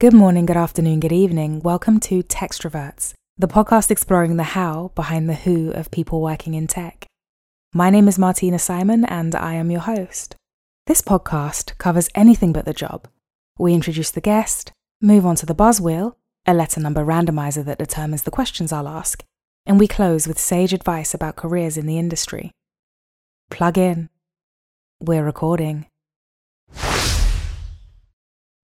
Good morning, good afternoon, good evening. Welcome to Techstroverts, the podcast exploring the how behind the who of people working in tech. My name is Martina Simon and I am your host. This podcast covers anything but the job. We introduce the guest, move on to the buzz wheel, a letter number randomizer that determines the questions I'll ask, and we close with sage advice about careers in the industry. Plug in. We're recording.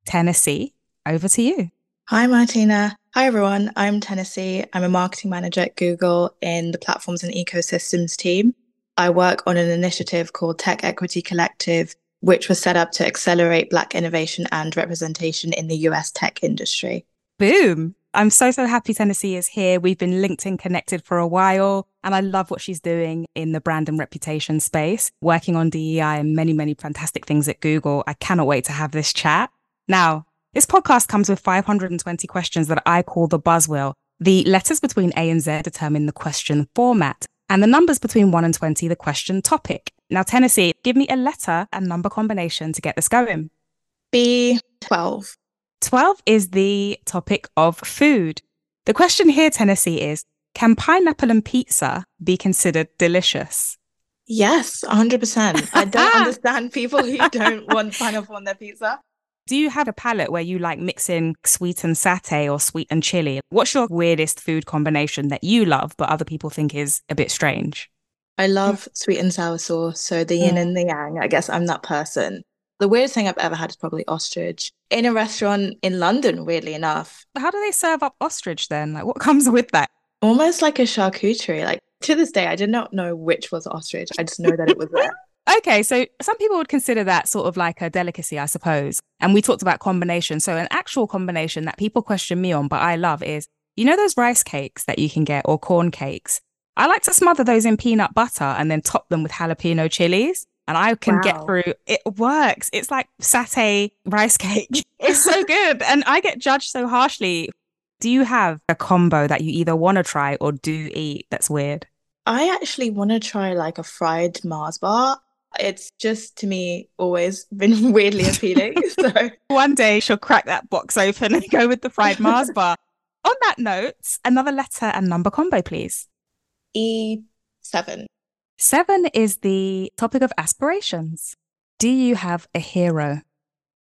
Tennessee, over to you. Hi, Martina. Hi, everyone. I'm Tennessee. I'm a marketing manager at Google in the platforms and ecosystems team. I work on an initiative called Tech Equity Collective, which was set up to accelerate Black innovation and representation in the US tech industry. Boom. I'm so, so happy Tennessee is here. We've been linked and connected for a while, and I love what she's doing in the brand and reputation space, working on DEI and many, many fantastic things at Google. I cannot wait to have this chat. Now, this podcast comes with 520 questions that I call the buzzwheel. The letters between A and Z determine the question format, and the numbers between 1 and 20, the question topic. Now, Tennessee, give me a letter and number combination to get this going. B12. 12 is the topic of food. The question here, Tennessee, is Can pineapple and pizza be considered delicious? Yes, 100%. I don't understand people who don't want pineapple on their pizza. Do you have a palate where you like mixing sweet and satay or sweet and chili? What's your weirdest food combination that you love but other people think is a bit strange? I love sweet and sour sauce. So the yin mm. and the yang. I guess I'm that person. The weirdest thing I've ever had is probably ostrich in a restaurant in London, weirdly enough. How do they serve up ostrich then? Like, what comes with that? Almost like a charcuterie. Like, to this day, I did not know which was ostrich. I just know that it was there. Okay, so some people would consider that sort of like a delicacy, I suppose. And we talked about combination. So, an actual combination that people question me on, but I love is you know, those rice cakes that you can get or corn cakes? I like to smother those in peanut butter and then top them with jalapeno chilies. And I can wow. get through it works. It's like satay rice cake. It's so good. and I get judged so harshly. Do you have a combo that you either want to try or do eat that's weird? I actually want to try like a fried Mars bar. It's just to me always been weirdly appealing. So one day she'll crack that box open and go with the fried Mars bar. On that note, another letter and number combo, please. E7. Seven is the topic of aspirations. Do you have a hero?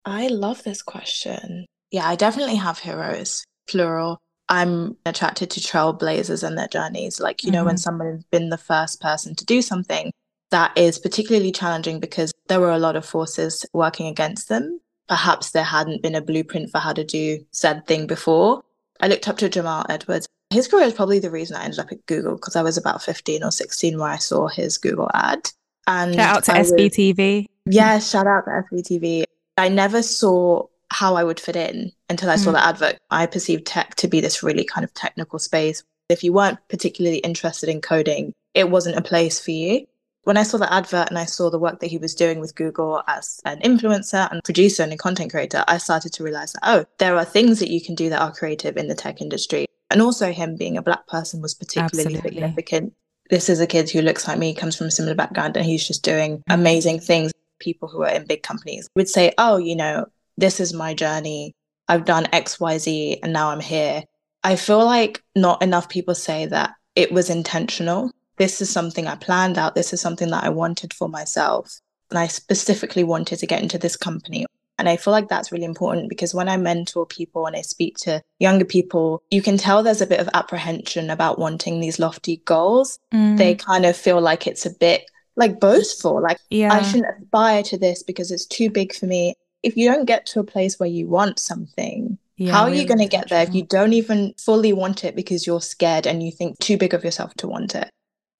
I love this question. Yeah, I definitely have heroes, plural. I'm attracted to trailblazers and their journeys. Like, you mm-hmm. know, when mm-hmm. someone's been the first person to do something, that is particularly challenging because there were a lot of forces working against them. Perhaps there hadn't been a blueprint for how to do said thing before. I looked up to Jamal Edwards. His career is probably the reason I ended up at Google because I was about 15 or 16 where I saw his Google ad. And shout out to I SBTV. Was, yeah, shout out to SBTV. I never saw how I would fit in until I saw mm. the advert. I perceived tech to be this really kind of technical space. If you weren't particularly interested in coding, it wasn't a place for you when I saw the advert and I saw the work that he was doing with Google as an influencer and producer and a content creator, I started to realize that, oh, there are things that you can do that are creative in the tech industry. And also, him being a Black person was particularly Absolutely. significant. This is a kid who looks like me, comes from a similar background, and he's just doing mm. amazing things. People who are in big companies would say, oh, you know, this is my journey. I've done X, Y, Z, and now I'm here. I feel like not enough people say that it was intentional this is something I planned out. This is something that I wanted for myself. And I specifically wanted to get into this company. And I feel like that's really important because when I mentor people and I speak to younger people, you can tell there's a bit of apprehension about wanting these lofty goals. Mm. They kind of feel like it's a bit like boastful, like yeah. I shouldn't aspire to this because it's too big for me. If you don't get to a place where you want something, yeah, how are really you going to get there if you don't even fully want it because you're scared and you think too big of yourself to want it?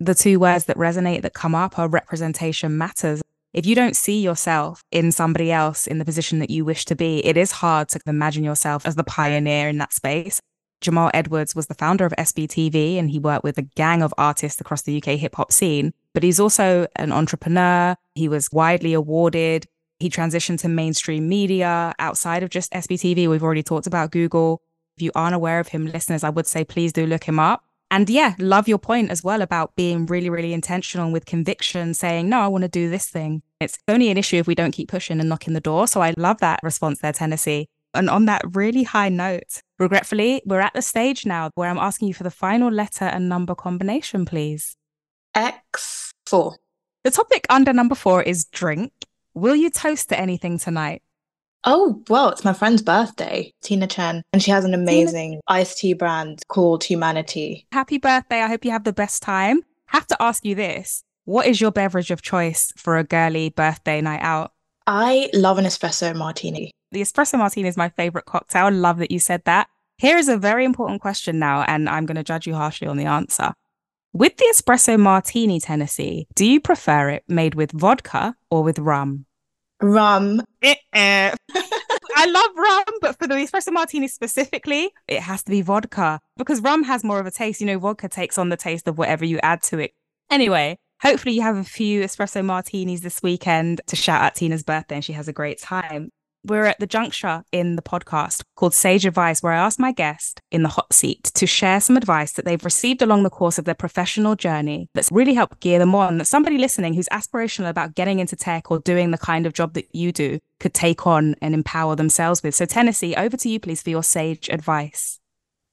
The two words that resonate that come up are representation matters. If you don't see yourself in somebody else in the position that you wish to be, it is hard to imagine yourself as the pioneer in that space. Jamal Edwards was the founder of SBTV and he worked with a gang of artists across the UK hip hop scene, but he's also an entrepreneur. He was widely awarded. He transitioned to mainstream media outside of just SBTV. We've already talked about Google. If you aren't aware of him, listeners, I would say please do look him up. And yeah, love your point as well about being really, really intentional with conviction, saying, no, I want to do this thing. It's only an issue if we don't keep pushing and knocking the door. So I love that response there, Tennessee. And on that really high note, regretfully, we're at the stage now where I'm asking you for the final letter and number combination, please. X4. The topic under number four is drink. Will you toast to anything tonight? Oh, well, it's my friend's birthday, Tina Chen, and she has an amazing iced tea brand called Humanity. Happy birthday. I hope you have the best time. Have to ask you this. What is your beverage of choice for a girly birthday night out? I love an espresso martini. The espresso martini is my favorite cocktail. I love that you said that. Here is a very important question now, and I'm going to judge you harshly on the answer. With the espresso martini, Tennessee, do you prefer it made with vodka or with rum? Rum. Eh, eh. I love rum, but for the espresso martini specifically, it has to be vodka because rum has more of a taste. You know, vodka takes on the taste of whatever you add to it. Anyway, hopefully you have a few espresso martinis this weekend to shout out Tina's birthday and she has a great time we're at the juncture in the podcast called Sage Advice, where I ask my guest in the hot seat to share some advice that they've received along the course of their professional journey that's really helped gear them on. That somebody listening who's aspirational about getting into tech or doing the kind of job that you do could take on and empower themselves with. So, Tennessee, over to you, please, for your sage advice.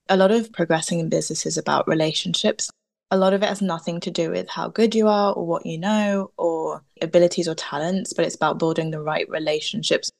A lot of progressing in business is about relationships. A lot of it has nothing to do with how good you are or what you know or abilities or talents, but it's about building the right relationships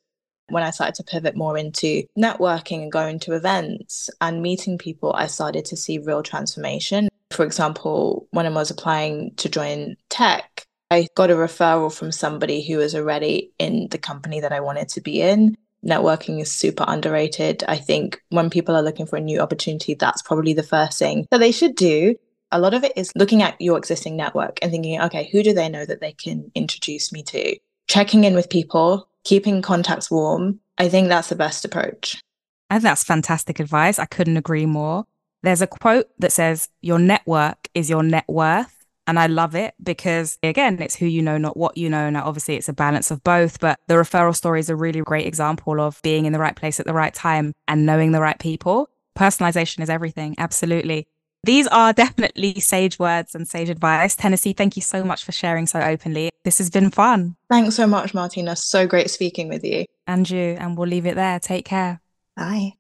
when I started to pivot more into networking and going to events and meeting people, I started to see real transformation. For example, when I was applying to join tech, I got a referral from somebody who was already in the company that I wanted to be in. Networking is super underrated. I think when people are looking for a new opportunity, that's probably the first thing that they should do. A lot of it is looking at your existing network and thinking, okay, who do they know that they can introduce me to? Checking in with people, keeping contacts warm. I think that's the best approach. Think that's fantastic advice. I couldn't agree more. There's a quote that says, Your network is your net worth. And I love it because, again, it's who you know, not what you know. Now, obviously, it's a balance of both, but the referral story is a really great example of being in the right place at the right time and knowing the right people. Personalization is everything. Absolutely. These are definitely sage words and sage advice. Tennessee, thank you so much for sharing so openly. This has been fun. Thanks so much, Martina. So great speaking with you. And you. And we'll leave it there. Take care. Bye.